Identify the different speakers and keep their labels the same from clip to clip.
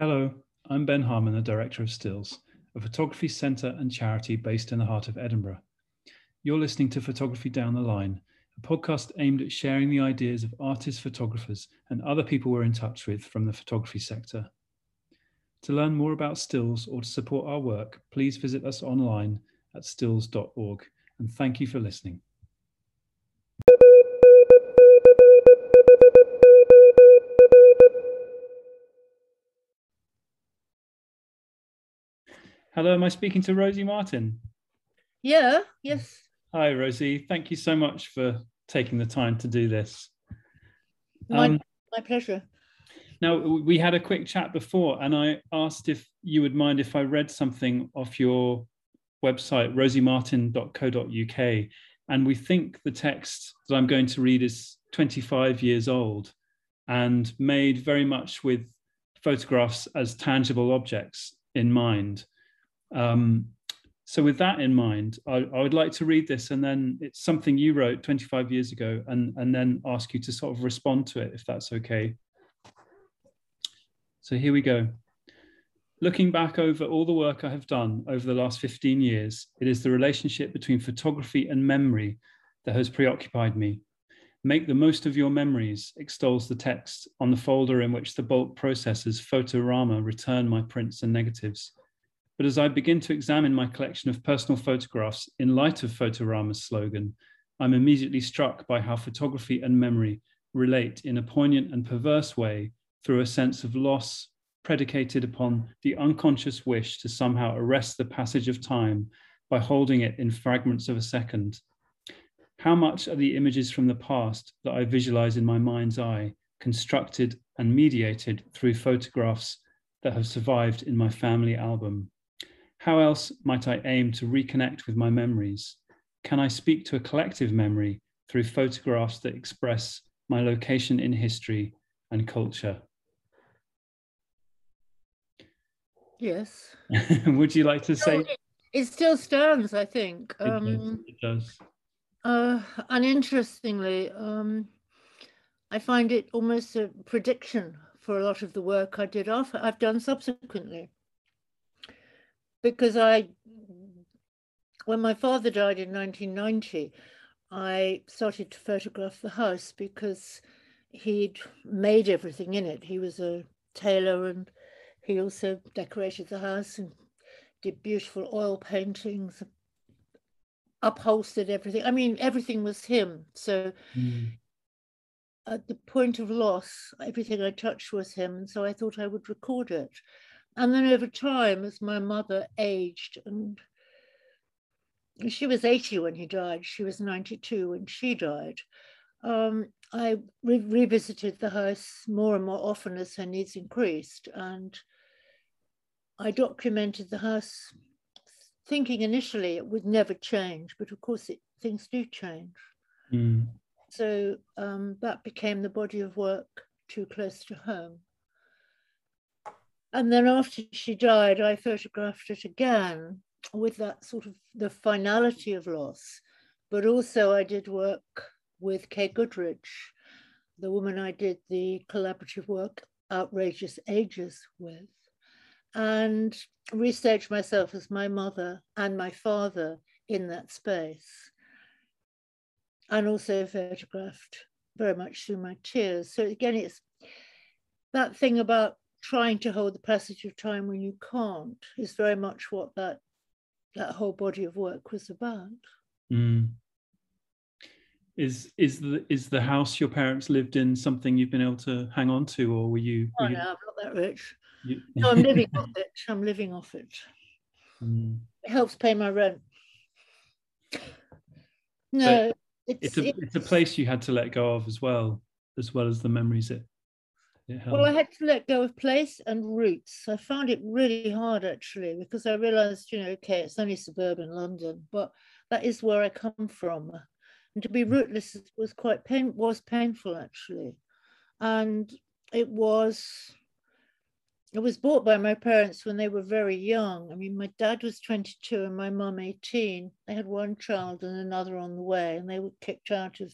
Speaker 1: Hello, I'm Ben Harmon, the Director of Stills, a photography centre and charity based in the heart of Edinburgh. You're listening to Photography Down the Line, a podcast aimed at sharing the ideas of artists, photographers, and other people we're in touch with from the photography sector. To learn more about Stills or to support our work, please visit us online at stills.org. And thank you for listening. Hello, am I speaking to Rosy Martin?
Speaker 2: Yeah, yes.
Speaker 1: Hi, Rosy. Thank you so much for taking the time to do this.
Speaker 2: My, um, my pleasure.
Speaker 1: Now, we had a quick chat before, and I asked if you would mind if I read something off your website, rosymartin.co.uk. And we think the text that I'm going to read is 25 years old and made very much with photographs as tangible objects in mind. Um, so with that in mind, I, I, would like to read this and then it's something you wrote 25 years ago and, and then ask you to sort of respond to it, if that's okay. So here we go. Looking back over all the work I have done over the last 15 years, it is the relationship between photography and memory that has preoccupied me. Make the most of your memories, extols the text on the folder in which the bulk processors Photorama return my prints and negatives. But as I begin to examine my collection of personal photographs in light of Photorama's slogan, I'm immediately struck by how photography and memory relate in a poignant and perverse way through a sense of loss predicated upon the unconscious wish to somehow arrest the passage of time by holding it in fragments of a second. How much are the images from the past that I visualize in my mind's eye constructed and mediated through photographs that have survived in my family album? How else might I aim to reconnect with my memories? Can I speak to a collective memory through photographs that express my location in history and culture?
Speaker 2: Yes.
Speaker 1: Would you like to say?
Speaker 2: It still stands, I think.
Speaker 1: It um, does. It does.
Speaker 2: Uh, and interestingly, um, I find it almost a prediction for a lot of the work I did after I've done subsequently because I, when my father died in 1990, I started to photograph the house because he'd made everything in it. He was a tailor and he also decorated the house and did beautiful oil paintings, upholstered everything. I mean, everything was him. So mm. at the point of loss, everything I touched was him. And so I thought I would record it. And then over time, as my mother aged, and she was 80 when he died, she was 92 when she died. Um, I re revisited the house more and more often as her needs increased. And I documented the house thinking initially it would never change, but of course it, things do change. Mm. So um, that became the body of work too close to home. And then after she died, I photographed it again with that sort of the finality of loss. But also, I did work with Kay Goodridge, the woman I did the collaborative work Outrageous Agers with, and restaged myself as my mother and my father in that space. And also photographed very much through my tears. So again, it's that thing about trying to hold the passage of time when you can't is very much what that that whole body of work was about.
Speaker 1: Mm. Is is the is the house your parents lived in something you've been able to hang on to, or were you?
Speaker 2: Were
Speaker 1: oh
Speaker 2: you... no, I'm not that rich. You... no, I'm living off it. I'm living off it. Mm. It helps pay my rent. No,
Speaker 1: it's, it's, a, it's, it's a place you had to let go of as well, as well as the memories it
Speaker 2: well, I had to let go of place and roots. I found it really hard actually because I realized, you know, okay, it's only suburban London, but that is where I come from. And to be rootless was quite pain was painful actually. And it was it was bought by my parents when they were very young. I mean, my dad was 22 and my mum 18. They had one child and another on the way, and they were kicked out of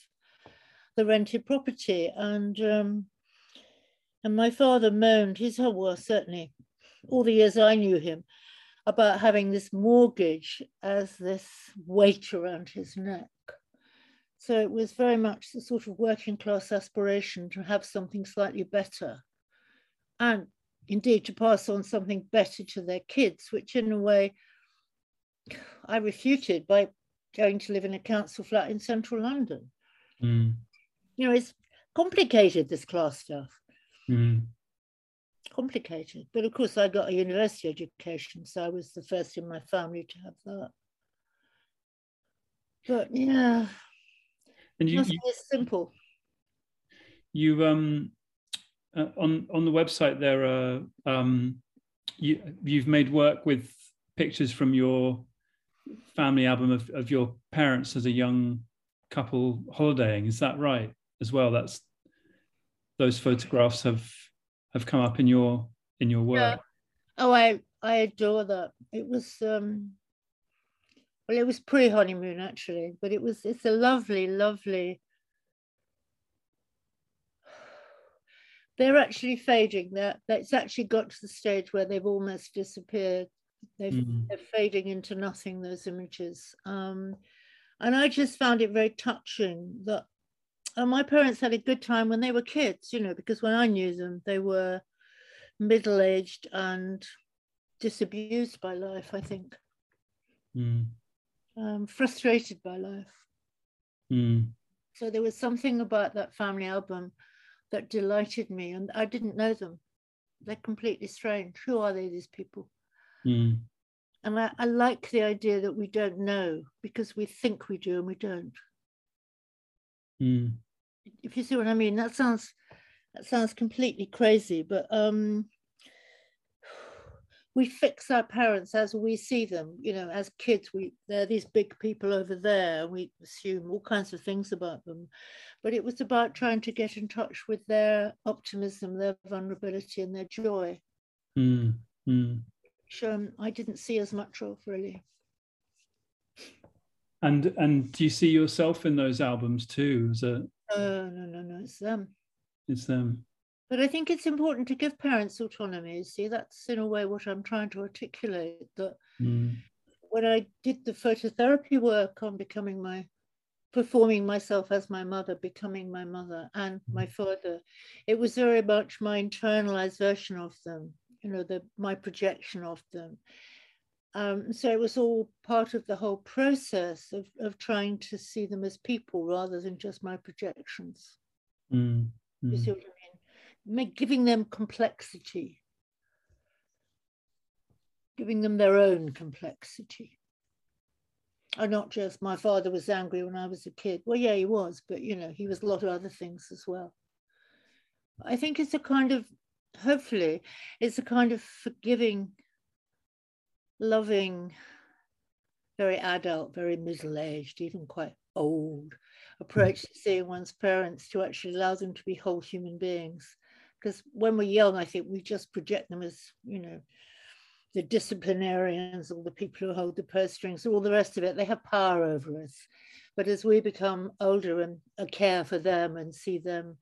Speaker 2: the rented property. And um, And my father moaned his whole, well, certainly all the years I knew him, about having this mortgage as this weight around his neck. So it was very much the sort of working class aspiration to have something slightly better and indeed to pass on something better to their kids, which in a way I refuted by going to live in a council flat in central London. Mm. You know, it's complicated, this class stuff. Mm. Complicated. But of course, I got a university education, so I was the first in my family to have that. But yeah, and you, you simple.
Speaker 1: You um uh, on on the website there are um you you've made work with pictures from your family album of, of your parents as a young couple holidaying. Is that right as well? That's those photographs have have come up in your in your work. Yeah.
Speaker 2: Oh, I I adore that. It was um well, it was pre-honeymoon actually, but it was it's a lovely, lovely. They're actually fading. That that's actually got to the stage where they've almost disappeared. they mm. They're fading into nothing. Those images, um, and I just found it very touching that uh, my parents had a good time when they were kids. You know, because when I knew them, they were middle-aged and disabused by life. I think. Mm um, frustrated by life. Mm. So there was something about that family album that delighted me, and I didn't know them. They're completely strange. Who are they, these people? Mm. And I, I like the idea that we don't know because we think we do and we don't. Mm. If you see what I mean, that sounds that sounds completely crazy, but um, we fix our parents as we see them you know as kids we they're these big people over there we assume all kinds of things about them. But it was about trying to get in touch with their optimism their vulnerability and their joy. Mm, mm. which um, i didn't see as much of really.
Speaker 1: And and do you see yourself in those albums too? As a
Speaker 2: no no no no it's them
Speaker 1: it's them
Speaker 2: but I think it's important to give parents autonomy. See, that's in a way what I'm trying to articulate. That mm. when I did the phototherapy work on becoming my, performing myself as my mother, becoming my mother and my mm. father, it was very much my internalized version of them. You know, the my projection of them. Um, so it was all part of the whole process of, of trying to see them as people rather than just my projections. Mm. You see mm. what I mean? make, giving them complexity, giving them their own complexity. And not just my father was angry when I was a kid. Well, yeah, he was, but you know, he was a lot of other things as well. I think it's a kind of, hopefully, it's a kind of forgiving, loving, very adult, very middle aged, even quite old approach to seeing one's parents to actually allow them to be whole human beings because when we're young, I think we just project them as, you know, the disciplinarians or the people who hold the purse strings, or all the rest of it, they have power over us. But as we become older and care for them and see them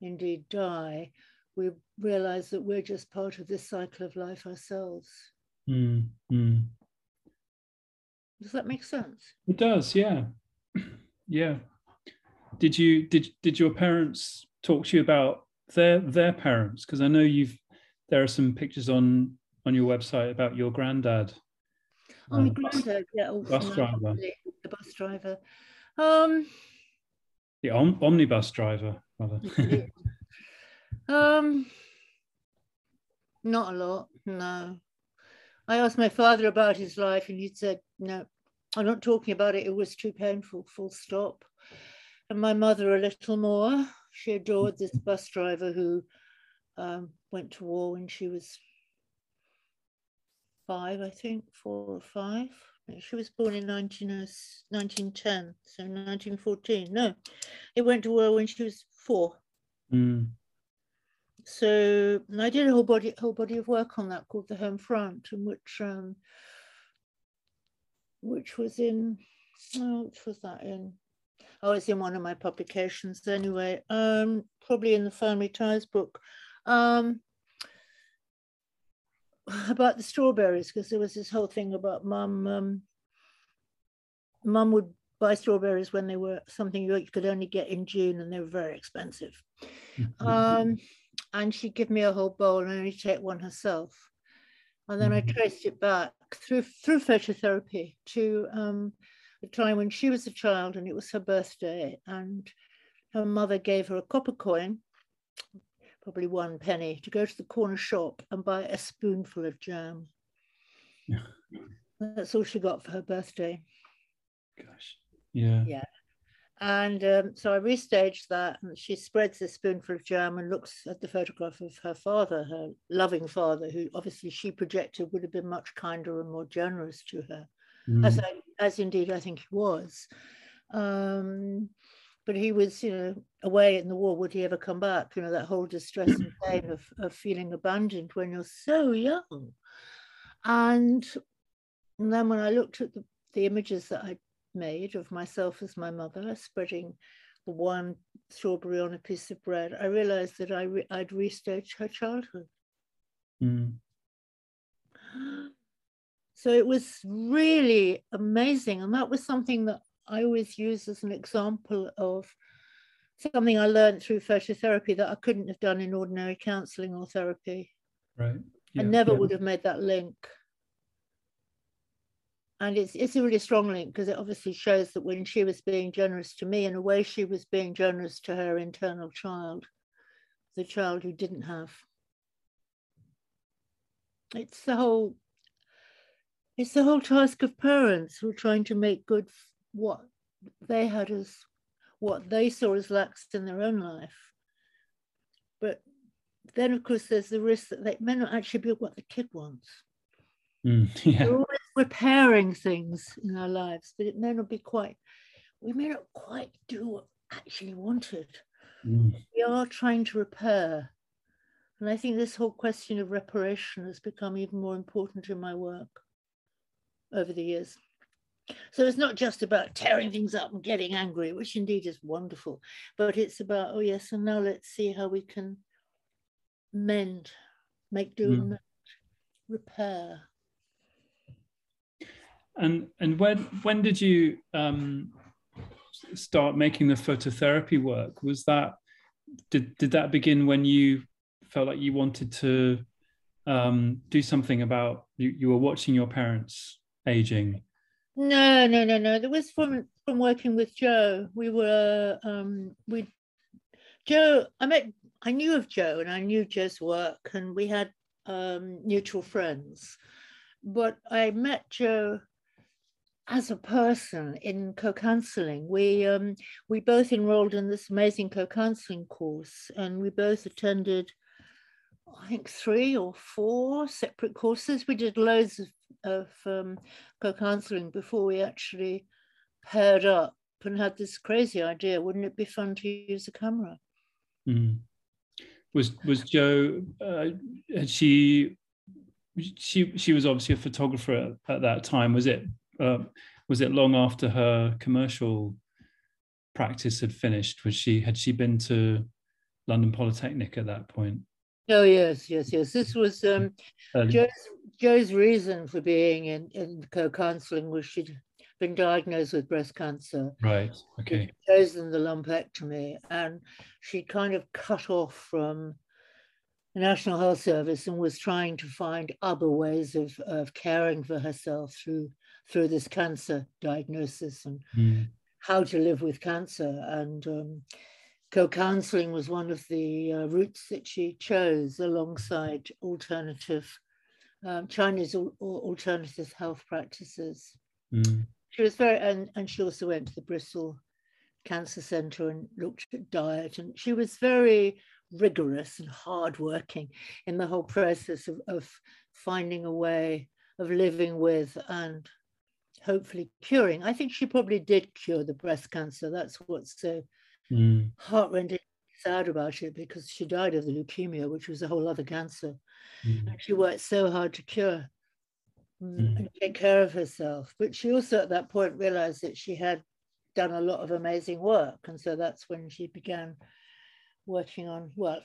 Speaker 2: indeed die, we realize that we're just part of this cycle of life ourselves. Mm, mm. Does that make sense?
Speaker 1: It does, yeah. yeah. Did you did did your parents talk to you about their their parents? Because I know you've there are some pictures on on your website about your granddad.
Speaker 2: Oh, my uh, granddad, yeah, oh, bus driver. The bus driver. Um,
Speaker 1: the om- omnibus driver, rather.
Speaker 2: um, not a lot, no. I asked my father about his life, and he said, "No, I'm not talking about it. It was too painful. Full stop." And my mother a little more she adored this bus driver who um, went to war when she was five, I think, four or five. She was born in 19, 1910, so 1914. No, it went to war when she was four. Mm. So I did a whole body whole body of work on that called the Home Front, in which um, which was in oh, which was that in Oh, it's in one of my publications anyway. Um, probably in the Family Ties book. Um, about the strawberries, because there was this whole thing about mum. Um, mum would buy strawberries when they were something you could only get in June, and they were very expensive. Um, and she'd give me a whole bowl and only take one herself. And then I mm-hmm. traced it back through through phototherapy to um, the time when she was a child and it was her birthday, and her mother gave her a copper coin probably one penny, to go to the corner shop and buy a spoonful of jam. Yeah. That's all she got for her birthday.
Speaker 1: Gosh. Yeah.
Speaker 2: Yeah. And um, so I restaged that, and she spreads this spoonful of jam and looks at the photograph of her father, her loving father, who obviously she projected would have been much kinder and more generous to her, mm. as I, as indeed I think he was. Um, but he was, you know, away in the war. Would he ever come back? You know, that whole distress and pain of, of feeling abandoned when you're so young. And, and then when I looked at the, the images that I'd made of myself as my mother, spreading the one strawberry on a piece of bread, I realized that I re- I'd restaged her childhood. Mm. So it was really amazing. And that was something that I always use as an example of something I learned through phototherapy that I couldn't have done in ordinary counseling or therapy.
Speaker 1: Right. Yeah,
Speaker 2: I never yeah. would have made that link. And it's it's a really strong link because it obviously shows that when she was being generous to me, in a way she was being generous to her internal child, the child who didn't have. It's the whole it's the whole task of parents who are trying to make good what they had as what they saw as lacks in their own life. But then, of course, there's the risk that they may not actually be what the kid wants.
Speaker 1: Mm, yeah.
Speaker 2: Always repairing things in our lives, but it may not be quite, we may not quite do what actually wanted. Mm. We are trying to repair. And I think this whole question of reparation has become even more important in my work over the years. So it's not just about tearing things up and getting angry, which indeed is wonderful, but it's about, oh yes, and now let's see how we can mend, make do mm. and repair.
Speaker 1: And and when when did you um, start making the phototherapy work? Was that did did that begin when you felt like you wanted to um, do something about you, you were watching your parents aging
Speaker 2: no, no, no, no. That was from from working with Jo. We were um we Jo, I met I knew of Jo and I knew Jo's work and we had um mutual friends. But I met Jo as a person in co-counseling. We um we both enrolled in this amazing co-counseling course and we both attended I think three or four separate courses. We did loads of of um, co-counseling before we actually paired up and had this crazy idea. Wouldn't it be fun to use a camera?
Speaker 1: Mm. Was was Jo? Uh, had she? She she was obviously a photographer at, at that time. Was it? Uh, was it long after her commercial practice had finished? Was she had she been to London Polytechnic at that point?
Speaker 2: Oh yes, yes, yes. This was um, Jo's, Jo's reason for being in, in co-counseling was she'd been diagnosed with breast cancer.
Speaker 1: Right. Okay.
Speaker 2: She'd chosen the lumpectomy, and she kind of cut off from the National Health Service and was trying to find other ways of, of caring for herself through through this cancer diagnosis and mm. how to live with cancer. And um, co-counseling was one of the uh, routes that she chose alongside alternative um, Chinese al- alternative health practices. Mm. She was very, and, and she also went to the Bristol Cancer Centre and looked at diet, and she was very rigorous and hardworking in the whole process of, of finding a way of living with and hopefully curing. I think she probably did cure the breast cancer. That's what's so mm. heartrending sad about it because she died of the leukemia, which was a whole other cancer. Mm. And she worked so hard to cure mm. and take care of herself. But she also at that point realized that she had done a lot of amazing work. And so that's when she began working on, well,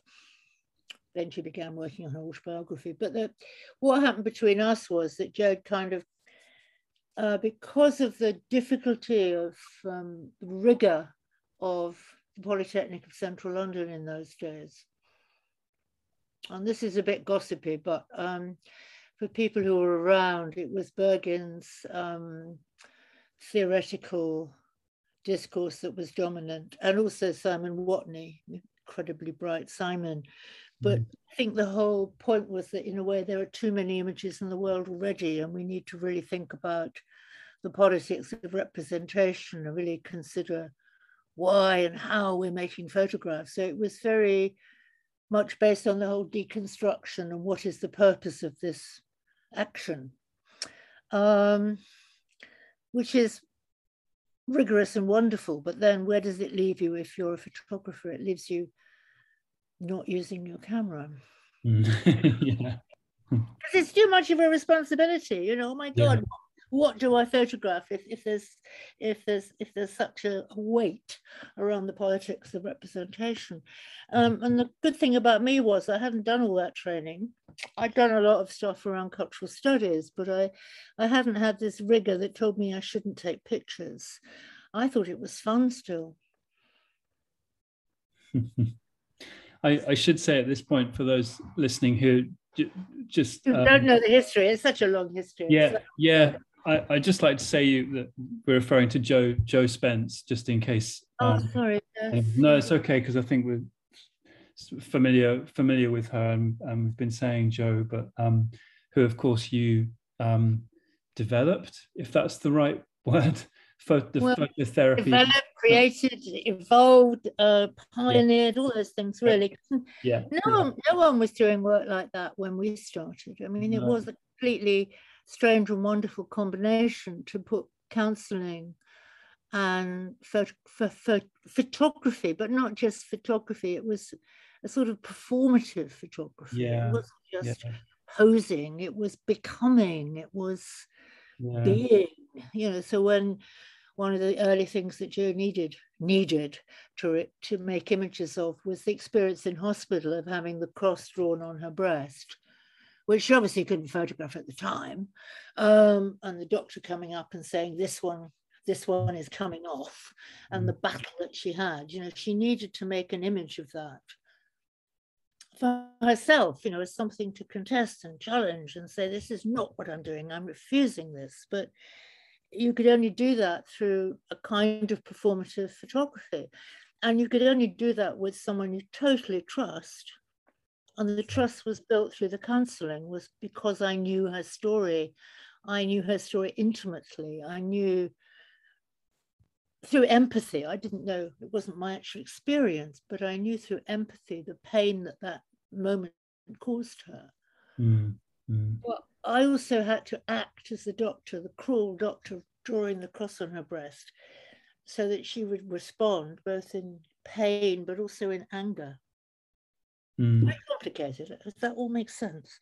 Speaker 2: then she began working on her autobiography. But the, what happened between us was that Jo kind of, uh, because of the difficulty of um, rigor of the Polytechnic of Central London in those days, and this is a bit gossipy, but um, for people who were around, it was Burgin's um, theoretical discourse that was dominant, and also Simon Watney, incredibly bright Simon. But mm. I think the whole point was that, in a way, there are too many images in the world already, and we need to really think about the politics of representation and really consider why and how we're making photographs. So it was very much based on the whole deconstruction and what is the purpose of this action, um, which is rigorous and wonderful. But then where does it leave you if you're a photographer? It leaves you not using your camera. yeah. Because it's too much of a responsibility, you know. Oh my God, yeah what do I photograph if, if there's if there's if there's such a weight around the politics of representation? Um, and the good thing about me was I hadn't done all that training. I'd done a lot of stuff around cultural studies, but I I hadn't had this rigor that told me I shouldn't take pictures. I thought it was fun still.
Speaker 1: I, I should say at this point for those listening who just
Speaker 2: um, don't know the history. It's such a long history.
Speaker 1: Yeah, so. yeah. I, I'd just like to say you that we're referring to Jo Jo Spence, just in case.
Speaker 2: Oh, um, sorry.
Speaker 1: Yes. No, it's okay because I think we're familiar familiar with her, and, and we've been saying Jo, but um, who of course you um, developed, if that's the right word, for the well, phototherapy.
Speaker 2: Developed, created, evolved, uh, pioneered, yeah. all those things really.
Speaker 1: Yeah.
Speaker 2: No one, no one was doing work like that when we started. I mean, it was a completely strange and wonderful combination to put counseling and for, for, for photography, but not just photography. It was a sort of performative photography.
Speaker 1: Yeah.
Speaker 2: It wasn't just yeah. posing, it was becoming, it was yeah. being, you know. So when one of the early things that Jo needed needed to to make images of was the experience in hospital of having the cross drawn on her breast which she obviously couldn't photograph at the time, um, and the doctor coming up and saying this one, this one is coming off, and the mm. battle that she had. You know, she needed to make an image of that for herself, you know, as something to contest and challenge and say, this is not what I'm doing, I'm refusing this. But you could only do that through a kind of performative photography. And you could only do that with someone you totally trust. And the trust was built through the counseling was because i knew her story. I knew her story intimately. I knew through empathy. I didn't know it wasn't my actual experience but i knew through empathy the pain that that moment caused her.
Speaker 1: Mm, mm.
Speaker 2: well i also had to act as the doctor the cruel doctor drawing the cross on her breast so that she would respond both in pain but also in anger
Speaker 1: Mm.
Speaker 2: Very complicated. Does that all make sense?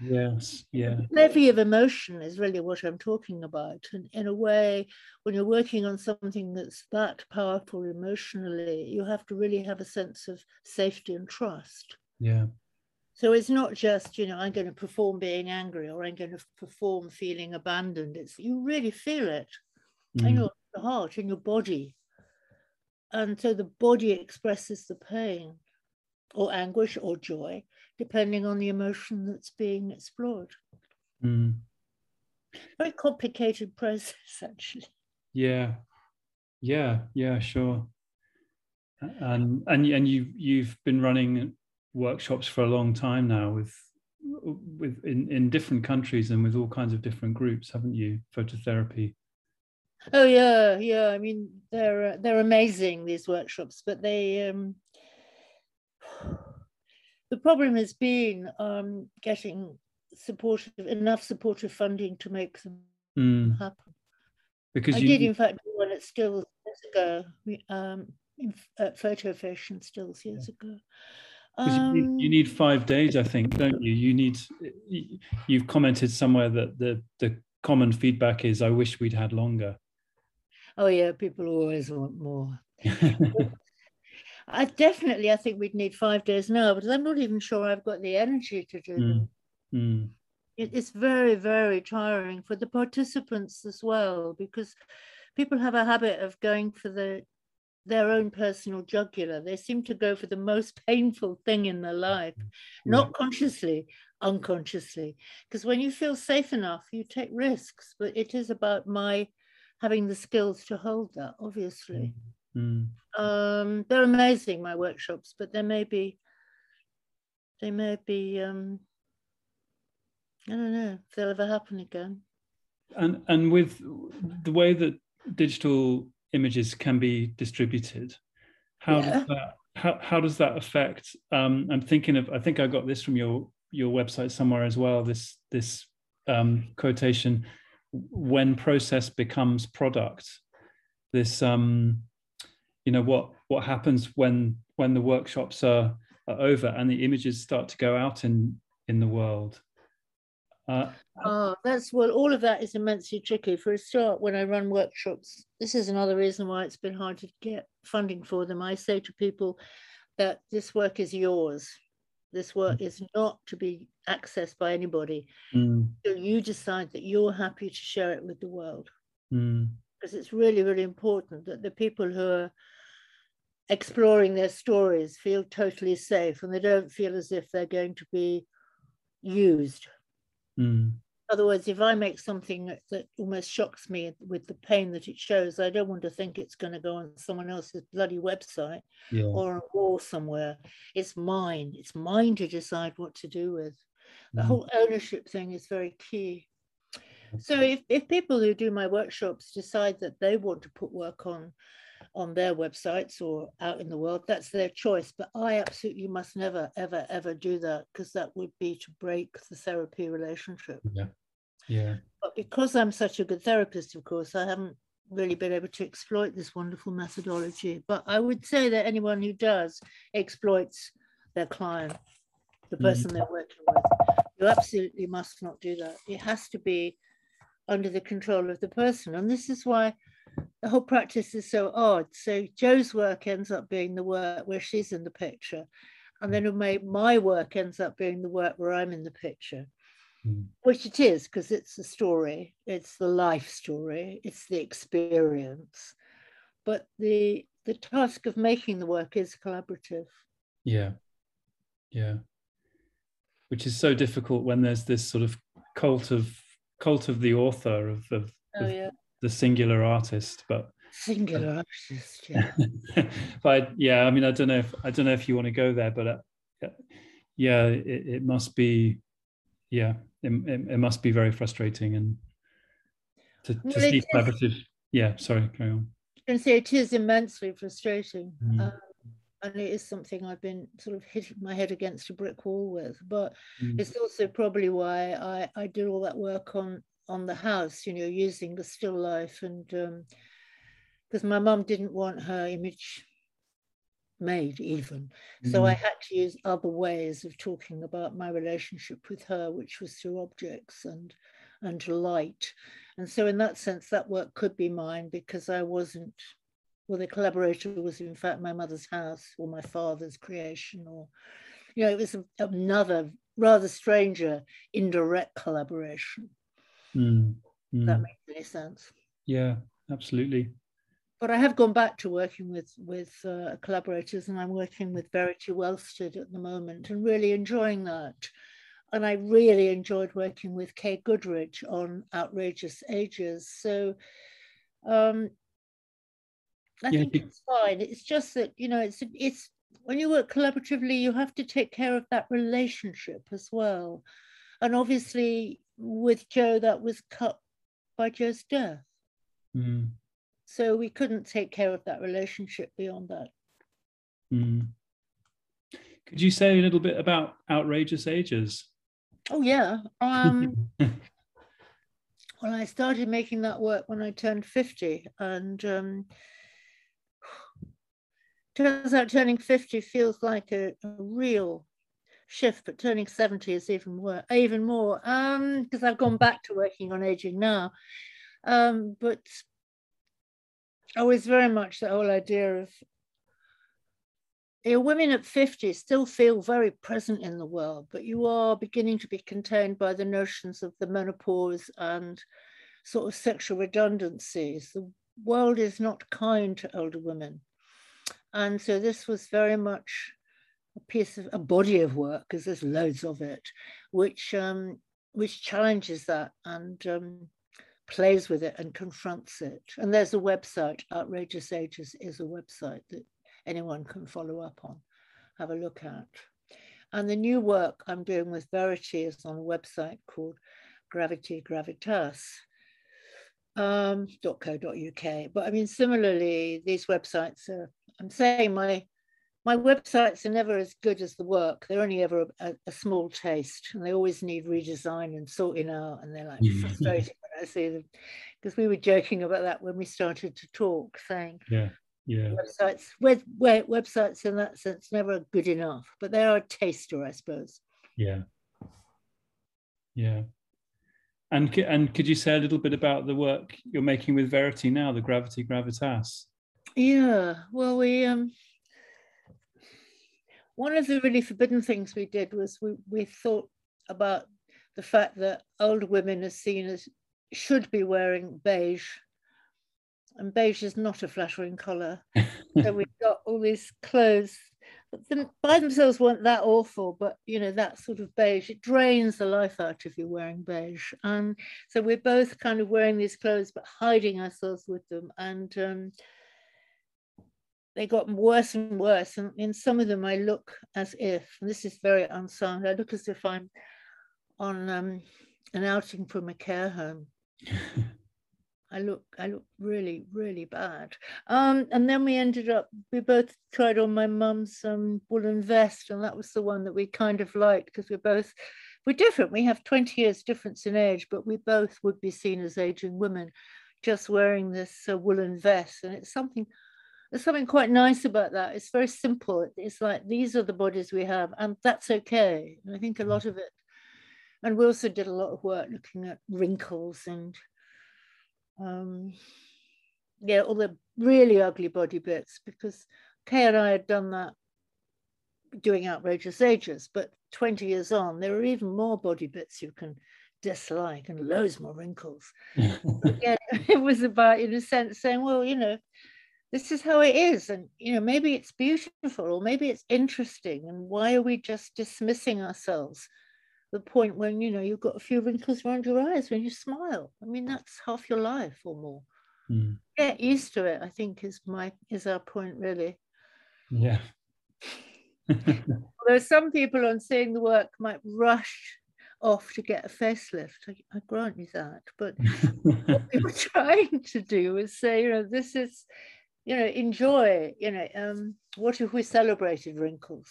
Speaker 1: Yes, yeah.
Speaker 2: Levy of emotion is really what I'm talking about. And in a way, when you're working on something that's that powerful emotionally, you have to really have a sense of safety and trust.
Speaker 1: Yeah.
Speaker 2: So it's not just, you know, I'm going to perform being angry or I'm going to perform feeling abandoned. It's you really feel it mm. in your heart, in your body. And so the body expresses the pain or anguish or joy, depending on the emotion that's being explored.
Speaker 1: Mm.
Speaker 2: Very complicated process, actually.
Speaker 1: Yeah, yeah, yeah, sure. And and and you you've been running workshops for a long time now with with in, in different countries and with all kinds of different groups, haven't you? Phototherapy.
Speaker 2: Oh yeah, yeah. I mean, they're they're amazing these workshops, but they um, the problem has been um, getting supportive enough supportive funding to make them
Speaker 1: mm.
Speaker 2: happen.
Speaker 1: Because
Speaker 2: I
Speaker 1: you,
Speaker 2: did, in fact, do one at Stills years ago, um, in, at Photofish and Stills years ago.
Speaker 1: Um, you, need, you, need, five days, I think, don't you? You need. You've commented somewhere that the the common feedback is, "I wish we'd had longer."
Speaker 2: Oh yeah, people always want more. I definitely, I think we'd need five days now, but I'm not even sure I've got the energy to do them.
Speaker 1: Mm.
Speaker 2: It, it's very, very tiring for the participants as well, because people have a habit of going for the their own personal jugular. They seem to go for the most painful thing in their life, not consciously, unconsciously. Because when you feel safe enough, you take risks, but it is about my having the skills to hold that, obviously.
Speaker 1: Mm.
Speaker 2: Um, they're amazing, my workshops, but they may be, they may be, um, I don't know if they'll ever happen again.
Speaker 1: And and with the way that digital images can be distributed, how
Speaker 2: Yeah.
Speaker 1: does that how, how does that affect? Um, I'm thinking of I think I got this from your your website somewhere as well. This this um, quotation: "When process becomes product." This um, you know what what happens when when the workshops are, are over and the images start to go out in in the world. Uh,
Speaker 2: Oh, that's well, all of that is immensely tricky. For a start, when I run workshops, this is another reason why it's been hard to get funding for them. I say to people that this work is yours. This work is not to be accessed by anybody.
Speaker 1: mm,
Speaker 2: So you decide that you're happy to share it with the world.
Speaker 1: mm,
Speaker 2: Because it's really, really important that the people who are exploring their stories feel totally safe and they don't feel as if they're going to be used
Speaker 1: mm,
Speaker 2: Otherwise, if I make something that, almost shocks me with the pain that it shows, I don't want to think it's going to go on someone else's bloody website
Speaker 1: yeah.
Speaker 2: or a wall somewhere. It's mine. It's mine to decide what to do with. The
Speaker 1: Mhm.
Speaker 2: whole ownership thing is very key. So if, if people who do my workshops decide that they want to put work on on their websites or out in the world, that's their choice. But I absolutely must never, ever, ever do that because that would be to break the therapy relationship
Speaker 1: Yeah. Yeah.
Speaker 2: but because I'm such a good therapist, of course, I haven't really been able to exploit this wonderful methodology. But I would say that anyone who does exploits their client, the
Speaker 1: Mhm.
Speaker 2: person they're working with, you absolutely must not do that. It has to be under the control of the person. And this is why the whole practice is so odd. So Jo's work ends up being the work where she's in the picture. And then my, my work ends up being the work where I'm in the picture
Speaker 1: Mm.
Speaker 2: which it is because it's the story it's the life story it's the experience but the the task of making the work is collaborative
Speaker 1: Yeah. Yeah. Which is so difficult when there's this sort of cult of cult of the author of, of,
Speaker 2: oh
Speaker 1: of
Speaker 2: yeah
Speaker 1: the singular artist. But
Speaker 2: singular artist yeah
Speaker 1: but yeah, I mean, I don't know if I don't know if you want to go there, but uh, yeah, it, it must be, yeah, it, it, it must be very frustrating and to, to
Speaker 2: Well,
Speaker 1: see
Speaker 2: it is.
Speaker 1: collaborative. Yeah, sorry, carry on.
Speaker 2: and say it is immensely frustrating
Speaker 1: Mm.
Speaker 2: um, and it is something i've been sort of hitting my head against a brick wall with but
Speaker 1: Mm.
Speaker 2: it's also probably why i i did all that work on on the house you know using the still life. And um because my mum didn't want her image made even. So i
Speaker 1: Mm.
Speaker 2: had to use other ways of talking about my relationship with her which was through objects and and light. And so in that sense that work could be mine because i wasn't well the collaborator was in fact my mother's house or my father's creation or you know it was another rather stranger indirect collaboration
Speaker 1: Mm.
Speaker 2: if that
Speaker 1: Mm.
Speaker 2: makes any sense
Speaker 1: Yeah, absolutely.
Speaker 2: but I have gone back to working with with uh, collaborators, and I'm working with Verity Wellstead at the moment, and really enjoying that. And I really enjoyed working with Kay Goodridge on Outrageous Agers. So um, I
Speaker 1: Yeah,
Speaker 2: think it's fine. It's just that you know, it's it's when you work collaboratively, you have to take care of that relationship as well. And obviously, with Jo, that was cut by Jo's death.
Speaker 1: Mm.
Speaker 2: So we couldn't take care of that relationship beyond that.
Speaker 1: Mm. Could you say a little bit about Outrageous Agers?
Speaker 2: Oh yeah. Um, well, I started making that work when I turned 50 and um, turns out turning 50 feels like a, a real shift, but turning 70 is even more, even more, um, because I've gone back to working on aging now. Um, but I was very much the whole idea of you know, women at 50 still feel very present in the world, but you are beginning to be contained by the notions of the menopause and sort of sexual redundancies. The world is not kind to older women. And so this was very much a piece of a body of work, because there's loads of it, which um, which challenges that and um, plays with it and confronts it. And there's a website, Outrageous Agers is a website that anyone can follow up on, have a look at. And the new work I'm doing with Verity is on a website called Gravity Gravitas. Um, .co.uk. But I mean, similarly, these websites are, I'm saying my my websites are never as good as the work. They're only ever a, a small taste and they always need redesign and sorting out. And they're like frustrating when I see them. Because we were joking about that when we started to talk, saying,
Speaker 1: yeah yeah
Speaker 2: websites web, web, websites in that sense never good enough but they are a taster i suppose
Speaker 1: yeah yeah and and could you say a little bit about the work you're making with verity now the gravity gravitas
Speaker 2: yeah well we um one of the really forbidden things we did was we, we thought about the fact that older women are seen as should be wearing beige and beige is not a flattering colour. so we've got all these clothes that by themselves weren't that awful, but you know, that sort of beige, it drains the life out if you're wearing beige. And so we're both kind of wearing these clothes, but hiding ourselves with them. And um, they got worse and worse. And in some of them, I look as if, and this is very unsound, I look as if I'm on um, an outing from a care home. I look, I look really, really bad. Um, and then we ended up, we both tried on my mum's um, woolen vest, and that was the one that we kind of liked because we're both, we're different. We have 20 years difference in age, but we both would be seen as aging women just wearing this uh, woolen vest. And it's something, there's something quite nice about that. It's very simple. It's like, these are the bodies we have, and that's okay. And I think a lot of it, and we also did a lot of work looking at wrinkles and um, yeah, all the really ugly body bits because Kay and I had done that doing Outrageous Agers, but 20 years on, there are even more body bits you can dislike and loads more wrinkles. yeah, it was about, in a sense, saying, well, you know, this is how it is. And, you know, maybe it's beautiful or maybe it's interesting. And why are we just dismissing ourselves the point when you know you've got a few wrinkles around your eyes when you smile. I mean, that's half your life or more. Mm. Get used to it. I think is my is our point really.
Speaker 1: Yeah.
Speaker 2: Are some people on seeing the work might rush off to get a facelift. I, I grant you that, but what we were trying to do was say, you know, this is, you know, enjoy. You know, um, what if we celebrated wrinkles?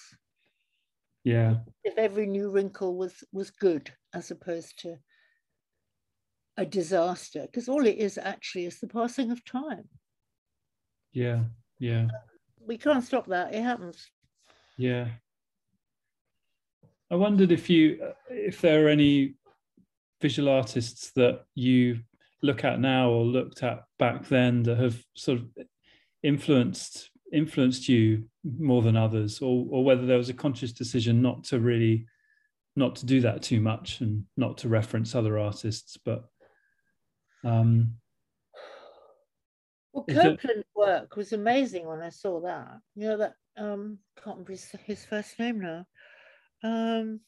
Speaker 1: yeah.
Speaker 2: If every new wrinkle was was good as opposed to a disaster because all it is actually is the passing of time.
Speaker 1: Yeah yeah.
Speaker 2: We can't stop that. It happens.
Speaker 1: Yeah. I wondered if you if there are any visual artists that you look at now or looked at back then that have sort of influenced influenced you more than others or, or whether there was a conscious decision not to really not to do that too much and not to reference other artists but um
Speaker 2: well Coplans' work was amazing when i saw that. You know that um can't remember his first name now. Um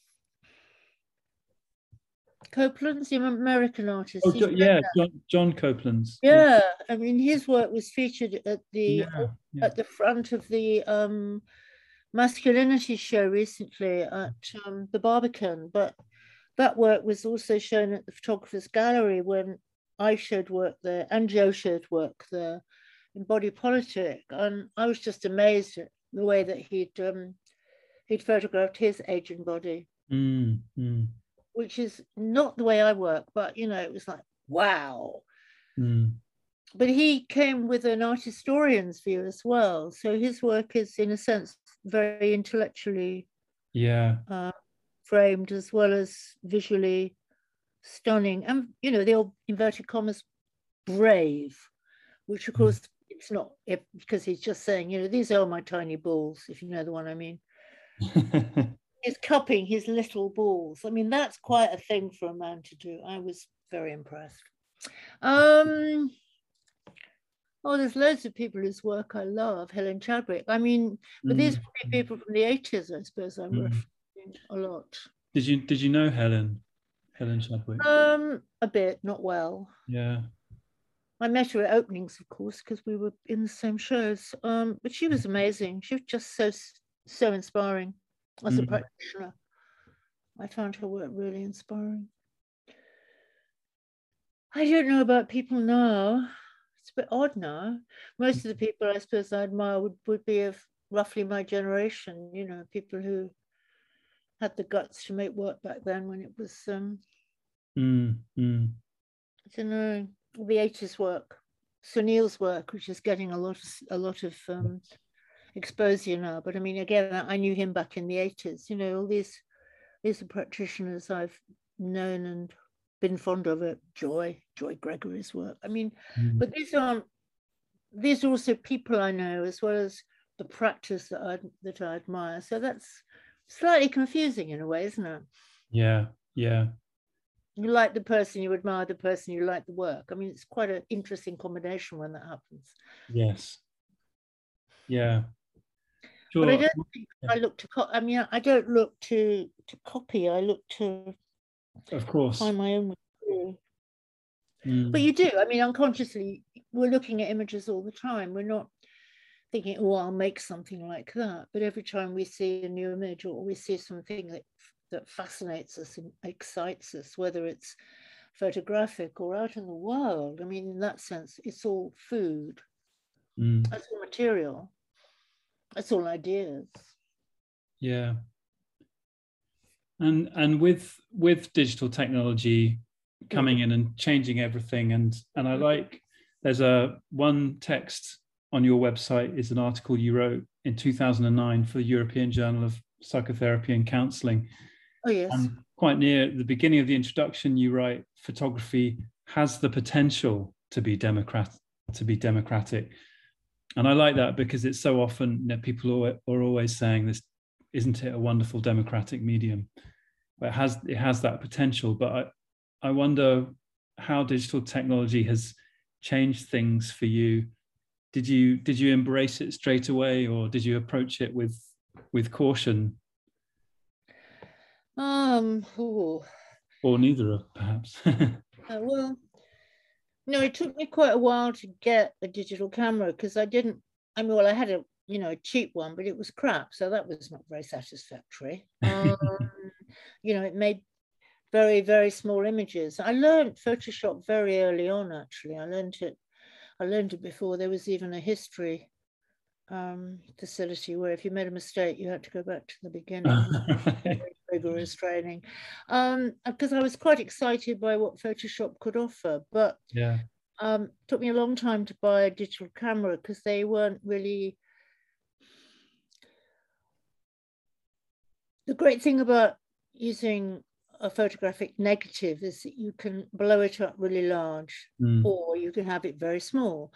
Speaker 2: Coplans, the American artist.
Speaker 1: Oh, yeah, John, John, Coplans.
Speaker 2: Yeah, I mean, his work was featured at the yeah, yeah. at the front of the um, masculinity show recently at um, the Barbican, but that work was also shown at the Photographers Gallery when I showed work there and Jo showed work there in Body Politic, and I was just amazed at the way that he'd um, he'd photographed his aging body.
Speaker 1: Mm, mm
Speaker 2: which is not the way I work, but you know, it was like, wow.
Speaker 1: Mm.
Speaker 2: But he came with an art historian's view as well. So his work is, in a sense, very intellectually
Speaker 1: yeah
Speaker 2: uh, framed as well as visually stunning. And, you know, the old inverted commas, brave, which of hmm. course mm. it's not if, because he's just saying, you know, these are my tiny balls, if you know the one I mean. he's cupping his little balls. I mean, that's quite a thing for a man to do. I was very impressed. Um, oh, there's loads of people whose work I love. Helen Chadwick. I mean, but mm. these people from the 80s, I suppose I'm mm. referring a lot.
Speaker 1: Did you did you know Helen? Helen Chadwick?
Speaker 2: Um, a bit, not well.
Speaker 1: Yeah.
Speaker 2: I met her at openings, of course, because we were in the same shows. Um, but she was mm. amazing. She was just so so inspiring as mm. a practitioner. I found her work really inspiring. I don't know about people now. It's a bit odd now. Most of the people I suppose I admire would, would be of roughly my generation, you know, people who had the guts to make work back then when it was um
Speaker 1: mm, mm.
Speaker 2: I don't know, the 80s work, Sunil's work, which is getting a lot of a lot of um exposure now. But I mean again, I knew him back in the 80s, you know, all these these are practitioners I've known and been fond of it. Joy, Joy Gregory's work. I mean, mm-hmm. but these aren't these are also people I know as well as the practice that I that I admire. So that's slightly confusing in a way, isn't it?
Speaker 1: Yeah, yeah.
Speaker 2: You like the person, you admire the person, you like the work. I mean, it's quite an interesting combination when that happens.
Speaker 1: Yes. Yeah.
Speaker 2: Sure. But I don't think yeah. I look to. Co- I mean, I don't look to to copy. I look to
Speaker 1: of course
Speaker 2: find my own way mm. but you do i mean unconsciously we're looking at images all the time we're not thinking oh i'll make something like that but every time we see a new image or we see something that that fascinates us and excites us whether it's photographic or out in the world i mean in that sense it's all food
Speaker 1: mm.
Speaker 2: that's all material that's all ideas.
Speaker 1: Yeah. And and with with digital technology coming mm. in and changing everything and and i mm. like there's a one text on your website is an article you wrote in 2009 for the european journal of psychotherapy and counseling
Speaker 2: oh yes.
Speaker 1: And quite near the beginning of the introduction you write photography has the potential to be democrat to be democratic and i like that because it's so often you know, people are, are always saying this isn't it a wonderful democratic medium? But it has it has that potential. But I, I wonder how digital technology has changed things for you. Did you did you embrace it straight away, or did you approach it with with caution?
Speaker 2: Um, ooh.
Speaker 1: or neither, of perhaps. uh,
Speaker 2: well, no, it took me quite a while to get a digital camera because I didn't. I mean, well, I had a you know, a cheap one, but it was crap. So that was not very satisfactory. Um, you know, it made very, very small images. I learned Photoshop very early on, actually. I learned it, I learned it before there was even a history um, facility where if you made a mistake, you had to go back to the beginning. rigorous training. Because um, I was quite excited by what Photoshop could offer, but
Speaker 1: yeah.
Speaker 2: Um, took me a long time to buy a digital camera because they weren't really the great thing about using a photographic negative is that you can blow it up really large
Speaker 1: mm.
Speaker 2: or you can have it very small.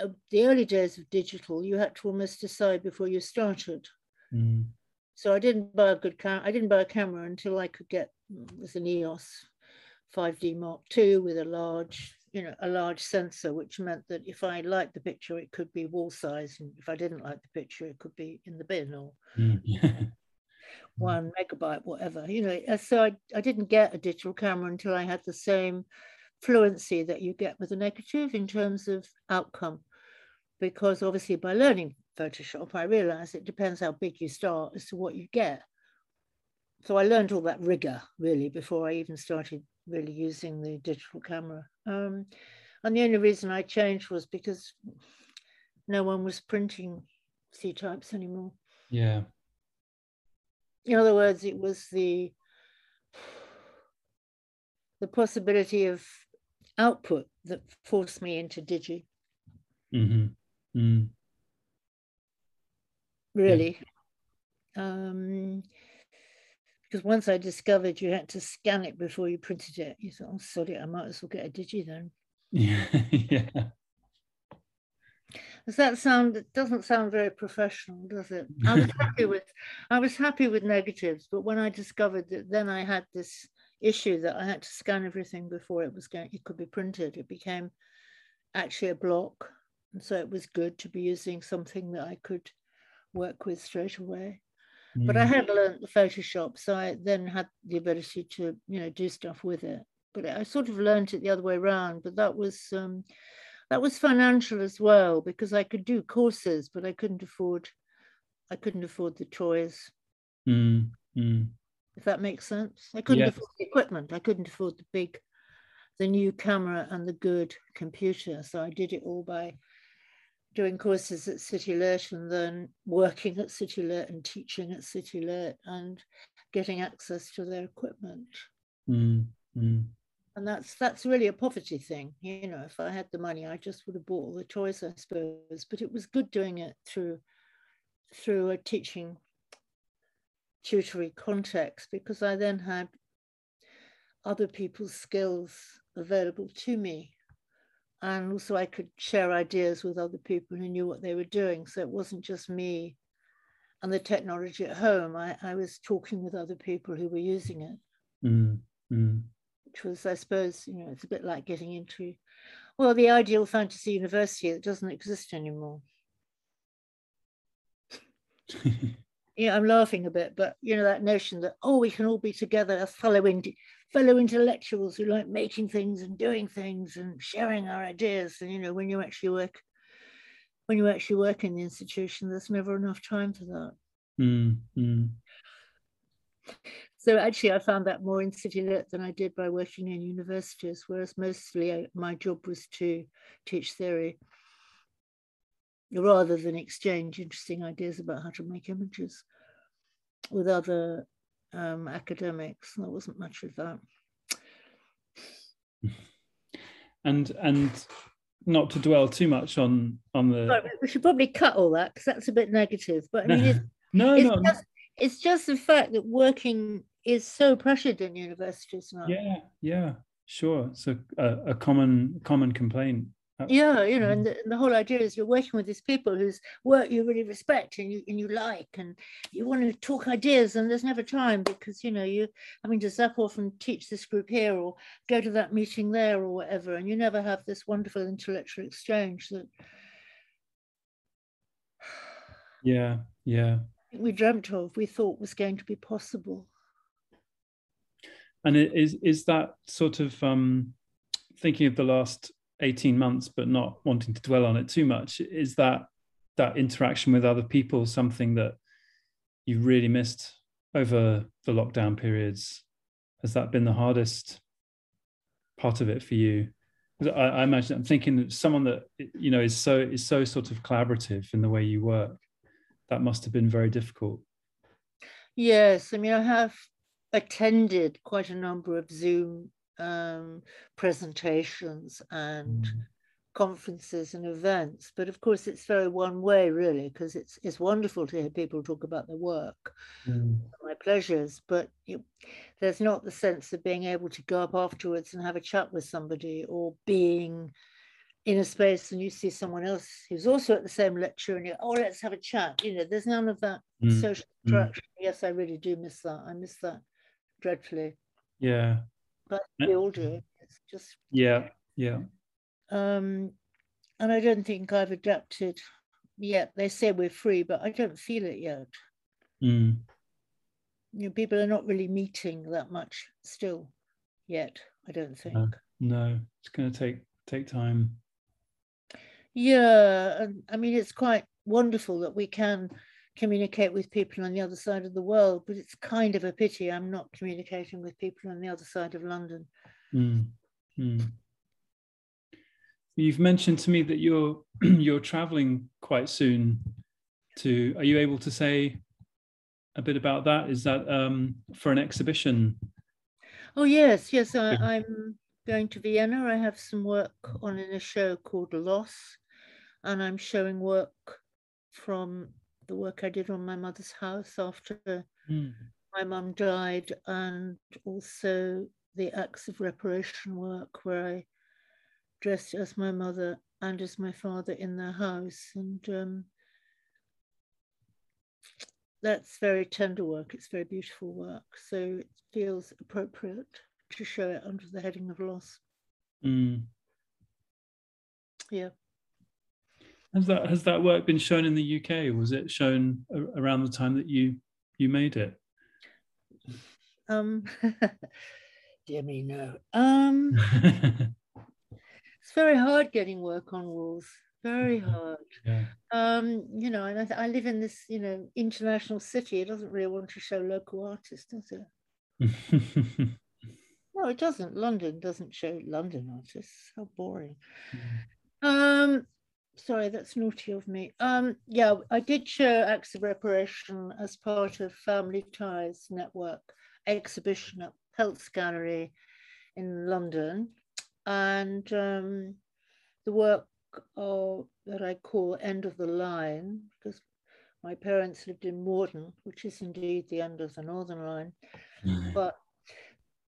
Speaker 2: Uh, the early days of digital, you had to almost decide before you started.
Speaker 1: Mm.
Speaker 2: So I didn't buy a good camera. I didn't buy a camera until I could get with an EOS 5D Mark II with a large, you know, a large sensor, which meant that if I liked the picture, it could be wall size, and if I didn't like the picture, it could be in the bin or.
Speaker 1: Mm.
Speaker 2: one megabyte, whatever. You know, so I, I didn't get a digital camera until I had the same fluency that you get with a negative in terms of outcome. Because obviously by learning Photoshop, I realized it depends how big you start as to what you get. So I learned all that rigor really before I even started really using the digital camera. Um, and the only reason I changed was because no one was printing C types anymore.
Speaker 1: Yeah
Speaker 2: in other words, it was the the possibility of output that forced me into Digi.
Speaker 1: Mm-hmm. Mm.
Speaker 2: Really. Yeah. Um, because once I discovered you had to scan it before you printed it, you thought, oh, sorry, I might as well get a Digi then.
Speaker 1: Yeah. yeah.
Speaker 2: Does that sound? It doesn't sound very professional, does it? I was happy with, I was happy with negatives, but when I discovered that, then I had this issue that I had to scan everything before it was going. It could be printed. It became actually a block, and so it was good to be using something that I could work with straight away. Mm. But I mm. had learned the Photoshop, so I then had the ability to, you know, do stuff with it. But I sort of learned it the other way around. But that was um, that was financial as well because I could do courses, but I couldn't afford I couldn't afford the toys.
Speaker 1: Mm, mm.
Speaker 2: If that makes sense, I couldn't yes. afford the equipment. I couldn't afford the big, the new camera and the good computer. So I did it all by doing courses at CityLit and then working at CityLit and teaching at CityLit and getting access to their equipment.
Speaker 1: Mm, mm
Speaker 2: and that's that's really a poverty thing you know if i had the money i just would have bought all the toys i suppose. But it was good doing it through through a teaching tutory context because i then had other people's skills available to me and also i could share ideas with other people who knew what they were doing. So it wasn't just me and the technology at home. I, I was talking with other people who were using it
Speaker 1: mm, mm.
Speaker 2: which was, I suppose, you know, it's a bit like getting into, well, the ideal fantasy university that doesn't exist anymore. yeah, I'm laughing a bit, but you know that notion that oh, we can all be together as fellow intellectuals who like making things and doing things and sharing our ideas. And you know, when you actually work, when you actually work in the institution, there's never enough time for that.
Speaker 1: Mm, mm.
Speaker 2: So actually, I found that more in CityLit than I did by working in universities, whereas mostly I, my job was to teach theory rather than exchange interesting ideas about how to make images with other um, academics. There wasn't much of that.
Speaker 1: And and not to dwell too much on on the.
Speaker 2: Right, we should probably cut all that because that's a bit negative. But I mean, it's,
Speaker 1: no,
Speaker 2: it's
Speaker 1: no.
Speaker 2: Just, it's just the fact that working is so pressured in universities now.
Speaker 1: Yeah, yeah, sure. So a, a common common complaint.
Speaker 2: Uh, yeah, you know, and the, the, whole idea is you're working with these people whose work you really respect and you and you like, and you want to talk ideas, and there's never time because you know you having to zap off and teach this group here or go to that meeting there or whatever, and you never have this wonderful intellectual exchange that.
Speaker 1: Yeah, yeah.
Speaker 2: We dreamt of, we thought was going to be possible.
Speaker 1: And is is that sort of um, thinking of the last eighteen months, but not wanting to dwell on it too much? Is that that interaction with other people something that you really missed over the lockdown periods? Has that been the hardest part of it for you? I, I imagine I'm thinking of someone that you know is so is so sort of collaborative in the way you work. That must have been very difficult.
Speaker 2: Yes, I mean, I have attended quite a number of Zoom um, presentations and mm. conferences and events. But of course, it's very one way, really, because it's it's wonderful to hear people talk about their work,
Speaker 1: mm.
Speaker 2: my pleasures. But you, there's not the sense of being able to go up afterwards and have a chat with somebody or being in a space and you see someone else who's also at the same lecture and you oh let's have a chat you know there's none of that mm. social mm. interaction mm. yes i really do miss that i miss that dreadfully.
Speaker 1: Yeah.
Speaker 2: But we all do. It's just
Speaker 1: yeah, yeah.
Speaker 2: Um, and I don't think I've adapted yet. They say we're free, but I don't feel it yet.
Speaker 1: Mm.
Speaker 2: You know, people are not really meeting that much still yet. I don't think.
Speaker 1: No, no. it's going to take take time.
Speaker 2: Yeah, and I mean it's quite wonderful that we can communicate with people on the other side of the world, but it's kind of a pity I'm not communicating with people on the other side of London.
Speaker 1: Mm. Mm. You've mentioned to me that you're you're traveling quite soon. To are you able to say a bit about that? Is that um, for an exhibition?
Speaker 2: Oh yes, yes. I, am going to Vienna. I have some work on in a show called Loss, and I'm showing work from the work I did on my mother's house after
Speaker 1: mm.
Speaker 2: my mum died, and also the acts of reparation work where I dressed as my mother and as my father in their house. And um, that's very tender work. It's very beautiful work. So it feels appropriate to show it under the heading of loss.
Speaker 1: Mm.
Speaker 2: Yeah.
Speaker 1: Has that has that work been shown in the UK? Was it shown around the time that you you made it?
Speaker 2: Um, dear me, no. Um, it's very hard getting work on walls. Very hard.
Speaker 1: Yeah.
Speaker 2: Um, you know, and I, I, live in this, you know, international city. It doesn't really want to show local artists, does it? no, it doesn't. London doesn't show London artists. How boring. Mm. Um, sorry, that's naughty of me. Um, yeah, I did show Acts of Reparation as part of Family Ties Network exhibition at Peltz Gallery in London. And um, the work of, that I call End of the Line, because my parents lived in Morden, which is indeed the end of the Northern Line. Mm. But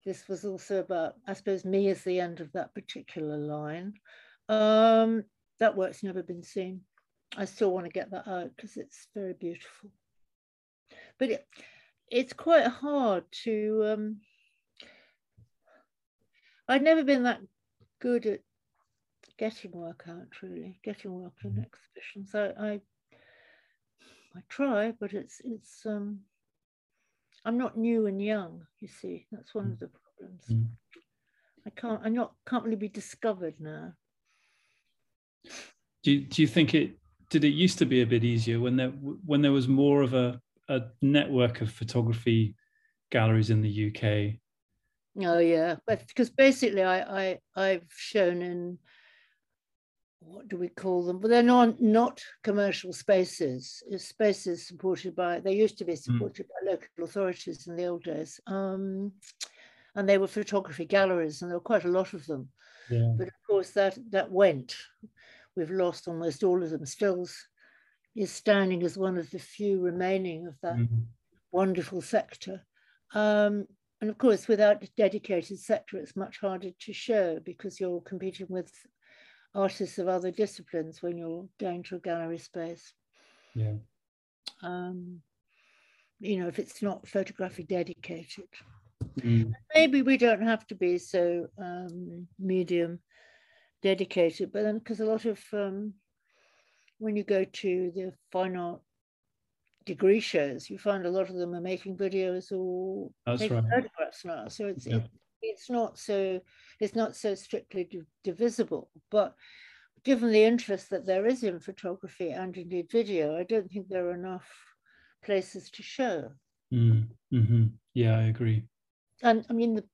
Speaker 2: this was also about, I suppose, me as the end of that particular line. Um, that work's never been seen. I still want to get that out because it's very beautiful. But it, it's quite hard to. Um, I'd never been that good at getting work out, really, getting work in mm-hmm. exhibitions. I, I, I try, but it's it's. Um, I'm not new and young. You see, that's one of the problems. Mm. I can't. I'm not. Can't really be discovered now.
Speaker 1: Do you, Do you think it? Did it used to be a bit easier when there when there was more of a a network of photography galleries in the UK.
Speaker 2: Oh yeah, but because basically I, I I've shown in what do we call them? But they're not not commercial spaces. It's spaces supported by they used to be hmm. supported mm. by local authorities in the old days. Um, and they were photography galleries, and there were quite a lot of them.
Speaker 1: Yeah.
Speaker 2: But of course that that went. We've lost almost all of them. Stills is standing as one of the few remaining of that mm-hmm. wonderful sector. Um, and of course, without a dedicated sector, it's much harder to show because you're competing with artists of other disciplines when you're going to a gallery space.
Speaker 1: Yeah.
Speaker 2: Um, you know, if it's not photography dedicated.
Speaker 1: Mm.
Speaker 2: Maybe we don't have to be so um, medium dedicated, but then because a lot of um, when you go to the final degree shows, you find a lot of them are making videos or
Speaker 1: That's
Speaker 2: taking
Speaker 1: right.
Speaker 2: photographs now. So it's
Speaker 1: yeah.
Speaker 2: it, it's not so it's not so strictly divisible. But given the interest that there is in photography and indeed video, I don't think there are enough places to show.
Speaker 1: Mm, mm-hmm. Yeah, I agree.
Speaker 2: And I mean, the,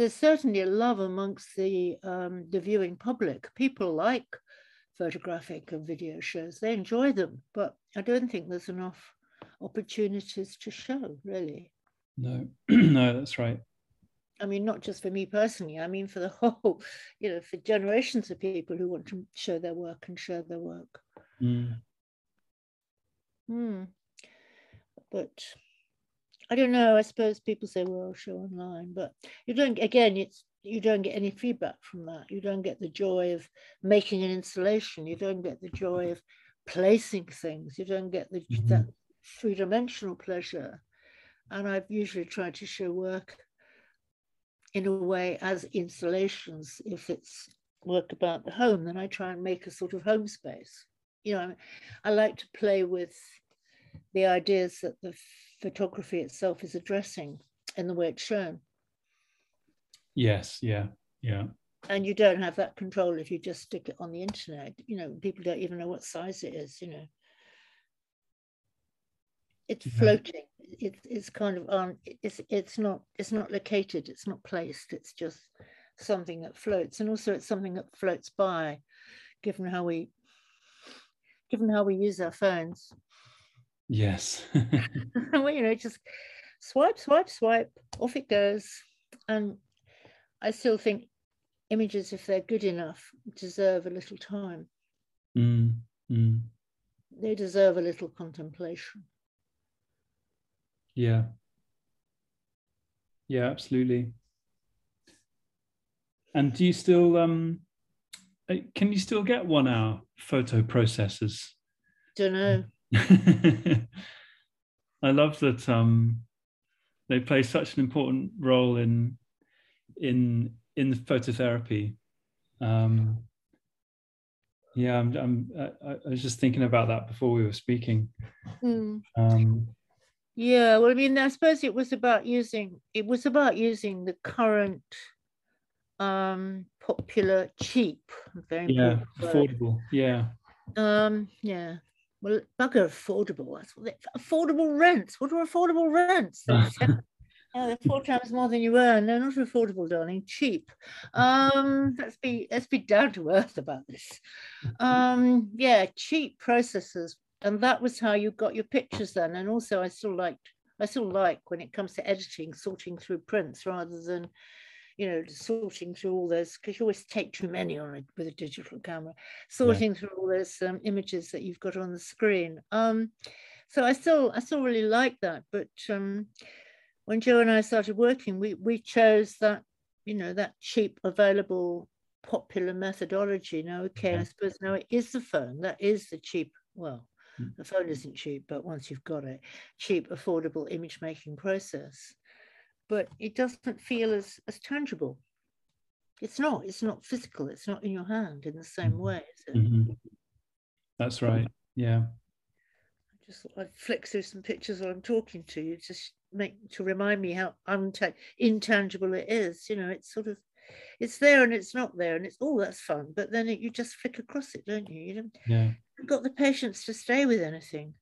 Speaker 2: there's certainly a love amongst the um, the viewing public. People like photographic and video shows. They enjoy them, but I don't think there's enough opportunities to show, really.
Speaker 1: No, no, that's right.
Speaker 2: I mean, not just for me personally, I mean, for the whole, you know, for generations of people who want to show their work and share their work.
Speaker 1: Mm.
Speaker 2: Hmm. But I don't know. I suppose people say, well, I'll show online, but you don't, again, it's you don't get any feedback from that. You don't get the joy of making an installation. You don't get the joy of placing things. You don't get the mm-hmm. that three dimensional pleasure. And I've usually tried to show work in a way as installations. If it's work about the home, then I try and make a sort of home space. You know, I like to play with the ideas that the photography itself is addressing in the way it's shown.
Speaker 1: Yes, yeah, yeah.
Speaker 2: And you don't have that control if you just stick it on the internet. You know, people don't even know what size it is, you know. It's yeah. floating. It's it's kind of on it's it's not it's not located, it's not placed, it's just something that floats. And also it's something that floats by, given how we given how we use our phones.
Speaker 1: Yes.
Speaker 2: well, you know, just swipe, swipe, swipe, off it goes. And I still think images, if they're good enough, deserve a little time.
Speaker 1: Mm, mm.
Speaker 2: They deserve a little contemplation.
Speaker 1: Yeah. Yeah, absolutely. And do you still um uh, can you still get one hour photo processors?
Speaker 2: Don't know.
Speaker 1: I love that um, they play such an important role in in in the phototherapy. Um, yeah, I'm, I'm I, I, was just thinking about that before we were speaking.
Speaker 2: Mm.
Speaker 1: Um,
Speaker 2: yeah, well, I mean, I suppose it was about using it was about using the current um popular cheap very
Speaker 1: yeah affordable yeah
Speaker 2: um yeah well bugger affordable that's what they, affordable rents what are affordable rents Oh, they're four times more than you earn. They're not affordable, darling. Cheap. Um, let's be let's be down to earth about this. Um, yeah, cheap processors, and that was how you got your pictures then. And also, I still liked I still like when it comes to editing, sorting through prints rather than, you know, sorting through all those because you always take too many on it with a digital camera, sorting yeah. through all those um, images that you've got on the screen. Um, so I still I still really like that, but um when Jo and I started working, we we chose that you know that cheap, available, popular methodology. Now, okay, I suppose now it is the phone. That is the cheap. Well, mm. the phone isn't cheap, but once you've got it, cheap, affordable image making process. But it doesn't feel as as tangible. It's not. It's not physical. It's not in your hand in the same mm-hmm. way.
Speaker 1: Mm-hmm. That's right. Yeah.
Speaker 2: I just I flick through some pictures while I'm talking to you. Just make to remind me how unta- intangible it is. You know, it's sort of it's there and it's not there, and it's oh that's fun. But then it, you just flick across it, don't you? You don't.
Speaker 1: Yeah.
Speaker 2: You've got the patience to stay with anything.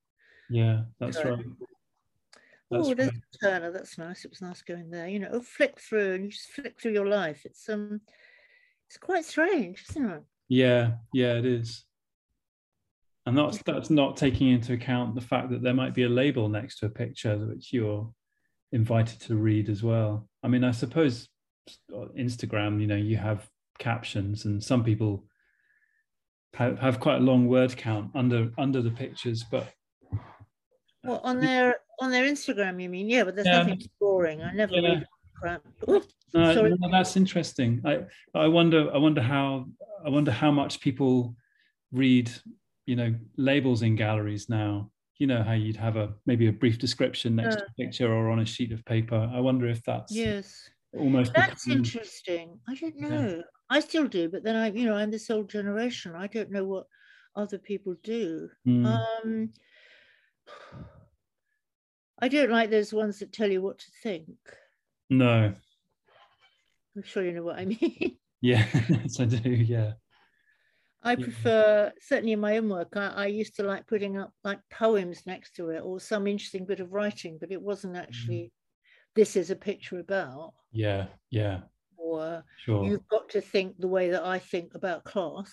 Speaker 1: Yeah, that's so, right.
Speaker 2: That's oh, there's. Turner. That's nice. It was nice going there. You know, oh, flick through and you just flick through your life. It's um, it's quite strange, isn't it?
Speaker 1: Yeah, yeah, it is and that's that's not taking into account the fact that there might be a label next to a picture which you're invited to read as well. I mean, I suppose Instagram, you know, you have captions, and some people have, have quite a long word count under under the pictures, but
Speaker 2: well, on their on their Instagram, you mean? Yeah, but there's yeah. nothing boring. I never yeah. read crap.
Speaker 1: no, no, that's interesting. I I wonder I wonder how I wonder how much people read, you know, labels in galleries now you know how you'd have a maybe a brief description next uh, to a picture or on a sheet of paper. I wonder if that's
Speaker 2: yes
Speaker 1: almost
Speaker 2: that's become, interesting. I don't know. Yeah. I still do, but then I, you know, I'm this old generation. I don't know what other people do. Mm. Um, I don't like those ones that tell you what to think.
Speaker 1: No.
Speaker 2: I'm sure you know what I mean.
Speaker 1: Yeah, yes, I do. Yeah.
Speaker 2: I prefer, certainly in my own work, I, I, used to like putting up like poems next to it or some interesting bit of writing, but it wasn't mm. actually, mm. this is a picture about.
Speaker 1: Yeah, yeah.
Speaker 2: Or sure. you've got to think the way that I think about class.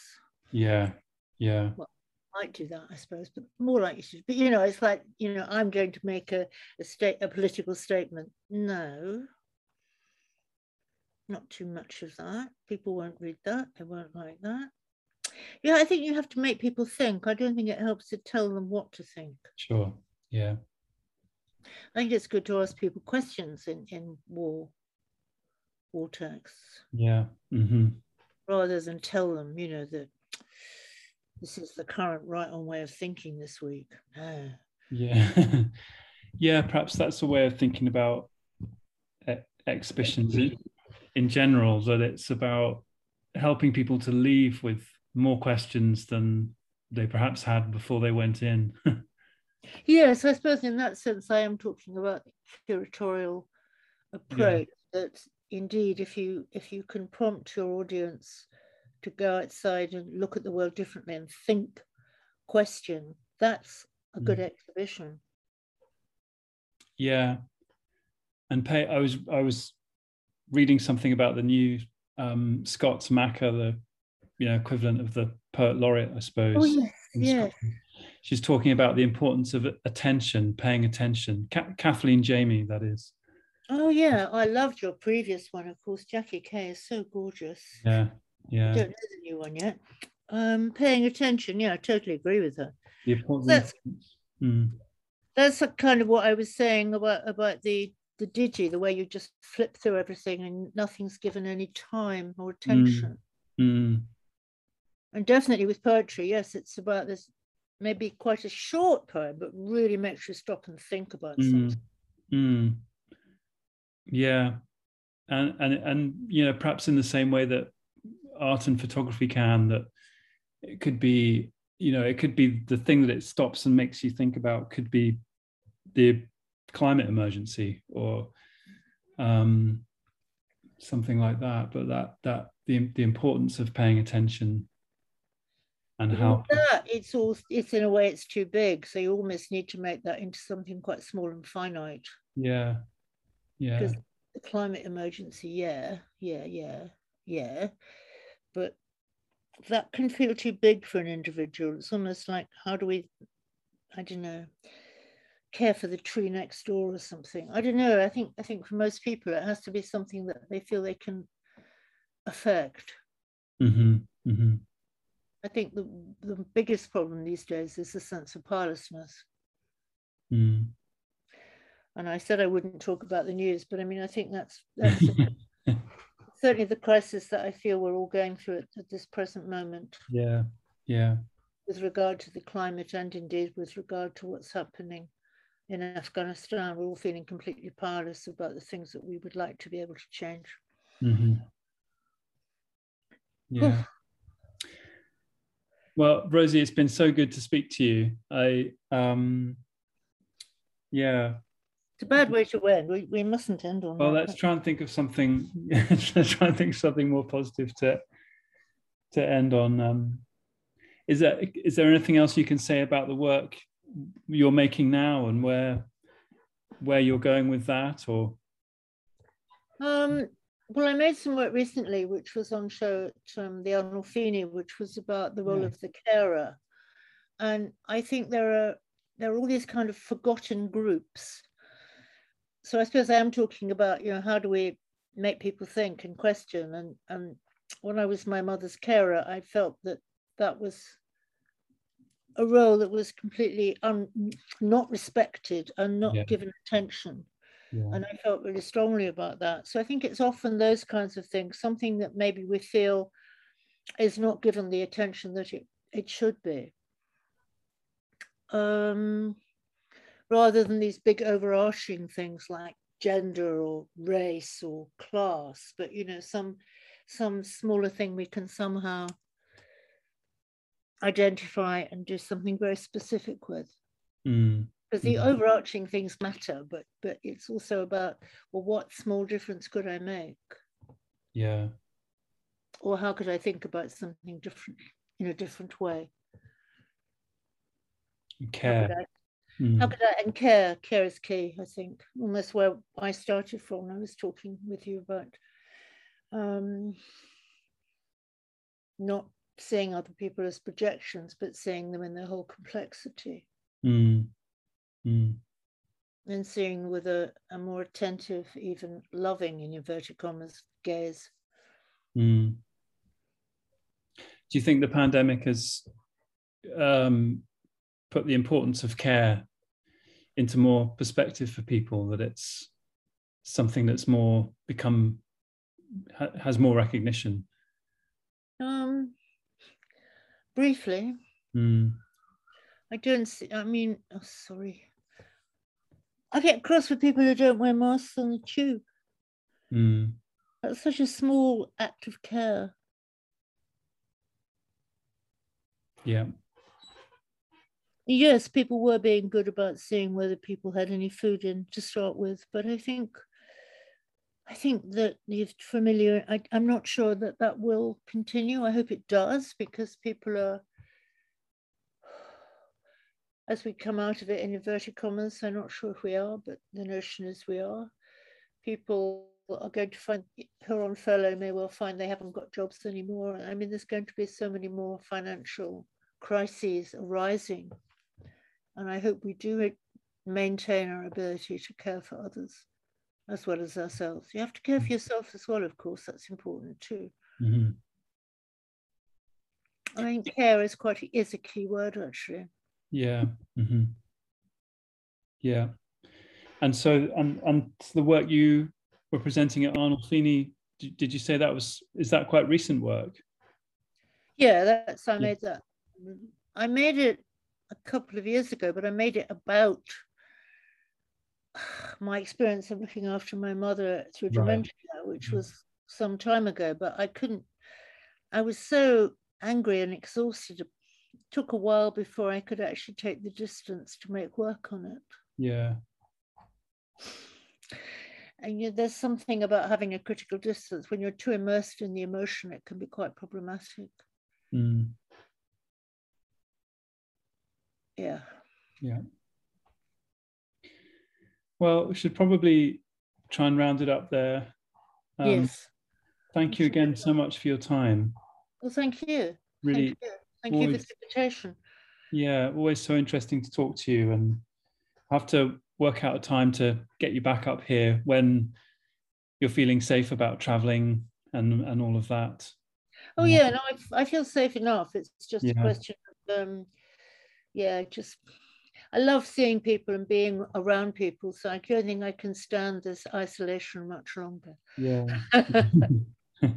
Speaker 1: Yeah, yeah.
Speaker 2: Well, might do that, I suppose, but more likely to. But you know, it's like, you know, I'm going to make a, a state, a political statement. No, not too much of that. People won't read that. They won't like that. Yeah, I think you have to make people think. I don't think it helps to tell them what to think.
Speaker 1: Sure. Yeah.
Speaker 2: I think it's good to ask people questions in, in war war texts.
Speaker 1: Yeah. Mm-hmm.
Speaker 2: Rather than tell them, you know, that this is the current right on way of thinking this week. Ah.
Speaker 1: Yeah. yeah, perhaps that's a way of thinking about exhibitions in general, that it's about helping people to leave with more questions than they perhaps had before they went in.
Speaker 2: yes, I suppose in that sense, I am talking about the curatorial approach. Yeah. That indeed, if you if you can prompt your audience to go outside and look at the world differently and think, question, that's a good mm. exhibition.
Speaker 1: Yeah, and pay. I was I was reading something about the new um, Scots Makar, the you know equivalent of the poet laureate, I suppose.
Speaker 2: Oh yes, yes.
Speaker 1: She's talking about the importance of attention, paying attention. Ka- Kathleen Jamie, that is.
Speaker 2: Oh yeah, I loved your previous one. Of course, Jackie Kay is so gorgeous.
Speaker 1: Yeah, yeah.
Speaker 2: I don't know the new one yet. Um, paying attention. Yeah, I totally agree with her.
Speaker 1: The importance. That's, mm.
Speaker 2: that's kind of what I was saying about about the the digi, the way you just flip through everything and nothing's given any time or attention.
Speaker 1: Mm. Mm.
Speaker 2: and definitely with poetry, yes, it's about this maybe quite a short poem, but really makes you stop and think about mm. something.
Speaker 1: Mm. Yeah, and and and you know perhaps in the same way that art and photography can that it could be you know it could be the thing that it stops and makes you think about could be the climate emergency or um, something like that. But that that the the importance of paying attention and how
Speaker 2: that it's all it's in a way it's too big. So you almost need to make that into something quite small and finite.
Speaker 1: Yeah. Yeah. Because
Speaker 2: the climate emergency yeah yeah yeah yeah but that can feel too big for an individual it's almost like how do we i don't know care for the tree next door or something i don't know i think i think for most people it has to be something that they feel they can affect
Speaker 1: mm-hmm. Mm-hmm.
Speaker 2: I think the, the biggest problem these days is the sense of powerlessness.
Speaker 1: Mm.
Speaker 2: And I said I wouldn't talk about the news, but I mean, I think that's, that's certainly the crisis that I feel we're all going through at, at this present moment.
Speaker 1: Yeah, yeah.
Speaker 2: With regard to the climate and indeed with regard to what's happening in Afghanistan, we're all feeling completely powerless about the things that we would like to be able to change.
Speaker 1: Mm-hmm. Yeah. Well, Rosy, it's been so good to speak to you. I, um, yeah.
Speaker 2: It's a bad way to end. We, we mustn't end on
Speaker 1: well,
Speaker 2: that.
Speaker 1: let's try and think of something. let's try and think of something more positive to to end on. Um, is there is there anything else you can say about the work you're making now and where where you're going with that, or?
Speaker 2: Um, well, I made some work recently, which was on show at um, the Arnolfini, which was about the role yeah. of the carer, and I think there are there are all these kind of forgotten groups. So I suppose I am talking about you know how do we make people think and question, and and when I was my mother's carer, I felt that that was a role that was completely un, not respected and not yeah. given attention. Yeah. And I felt really strongly about that. So I think it's often those kinds of things, something that maybe we feel is not given the attention that it, it should be. Um, rather than these big overarching things like gender or race or class, but you know, some some smaller thing we can somehow identify and do something very specific with.
Speaker 1: Mm.
Speaker 2: Because the mm-hmm. overarching things matter but but it's also about well what small difference could i make?
Speaker 1: Yeah.
Speaker 2: Or how could i think about something different in a different way?
Speaker 1: Care how
Speaker 2: could, I, mm. how could I and care care is key i think almost where i started from i was talking with you about um not seeing other people as projections but seeing them in their whole complexity
Speaker 1: mm. Mm.
Speaker 2: And seeing with a, a more attentive, even loving, in inverted commas, gaze.
Speaker 1: Mm. Do you think the pandemic has um, put the importance of care into more perspective for people? That it's something that's more become ha, has more recognition.
Speaker 2: Um, briefly,
Speaker 1: mm.
Speaker 2: I don't see. I mean, oh, sorry. I get cross with people who don't wear masks on the tube.
Speaker 1: Mm.
Speaker 2: That's such a small act of care.
Speaker 1: Yeah.
Speaker 2: Yes, people were being good about seeing whether people had any food in to start with, but I think, I think that the familiar. I, I'm not sure that that will continue. I hope it does because people are as we come out of it in inverted commas, I'm not sure if we are, but the notion is we are. People are going to find who are on furlough may well find they haven't got jobs anymore. I mean, there's going to be so many more financial crises arising. And I hope we do maintain our ability to care for others as well as ourselves. You have to care for yourself as well, of course, that's important too.
Speaker 1: Mm-hmm.
Speaker 2: I think care is quite is a key word actually.
Speaker 1: Yeah. Mm-hmm. Yeah. And so, and, and the work you were presenting at Arnolfini, did, did you say that was, is that quite recent work?
Speaker 2: Yeah, that's I made that. I made it a couple of years ago, but I made it about my experience of looking after my mother through dementia, right. which mm-hmm. was some time ago, but I couldn't, I was so angry and exhausted. It took a while before I could actually take the distance to make work on it.
Speaker 1: Yeah.
Speaker 2: And you know, there's something about having a critical distance when you're too immersed in the emotion, it can be quite problematic.
Speaker 1: Mm.
Speaker 2: Yeah.
Speaker 1: Yeah. Well, we should probably try and round it up there.
Speaker 2: Um, yes.
Speaker 1: Thank you again so much for your time.
Speaker 2: Well, thank you.
Speaker 1: Really.
Speaker 2: Thank you, thank always, you for the invitation.
Speaker 1: Yeah, always so interesting to talk to you, and I have to work out a time to get you back up here when you're feeling safe about traveling and and all of that.
Speaker 2: Oh yeah, no, I, I feel safe enough. It's just yeah. a question of um, yeah, just I love seeing people and being around people. So I don't think I can stand this isolation much longer.
Speaker 1: Yeah.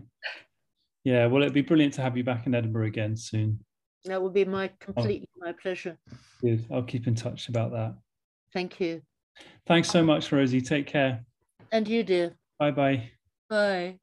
Speaker 1: yeah. Well, it'd be brilliant to have you back in Edinburgh again soon.
Speaker 2: That would be my completely oh, my pleasure.
Speaker 1: Good. I'll keep in touch about that.
Speaker 2: Thank you.
Speaker 1: Thanks so much, Rosy. Take care.
Speaker 2: And you, dear.
Speaker 1: Bye-bye.
Speaker 2: Bye.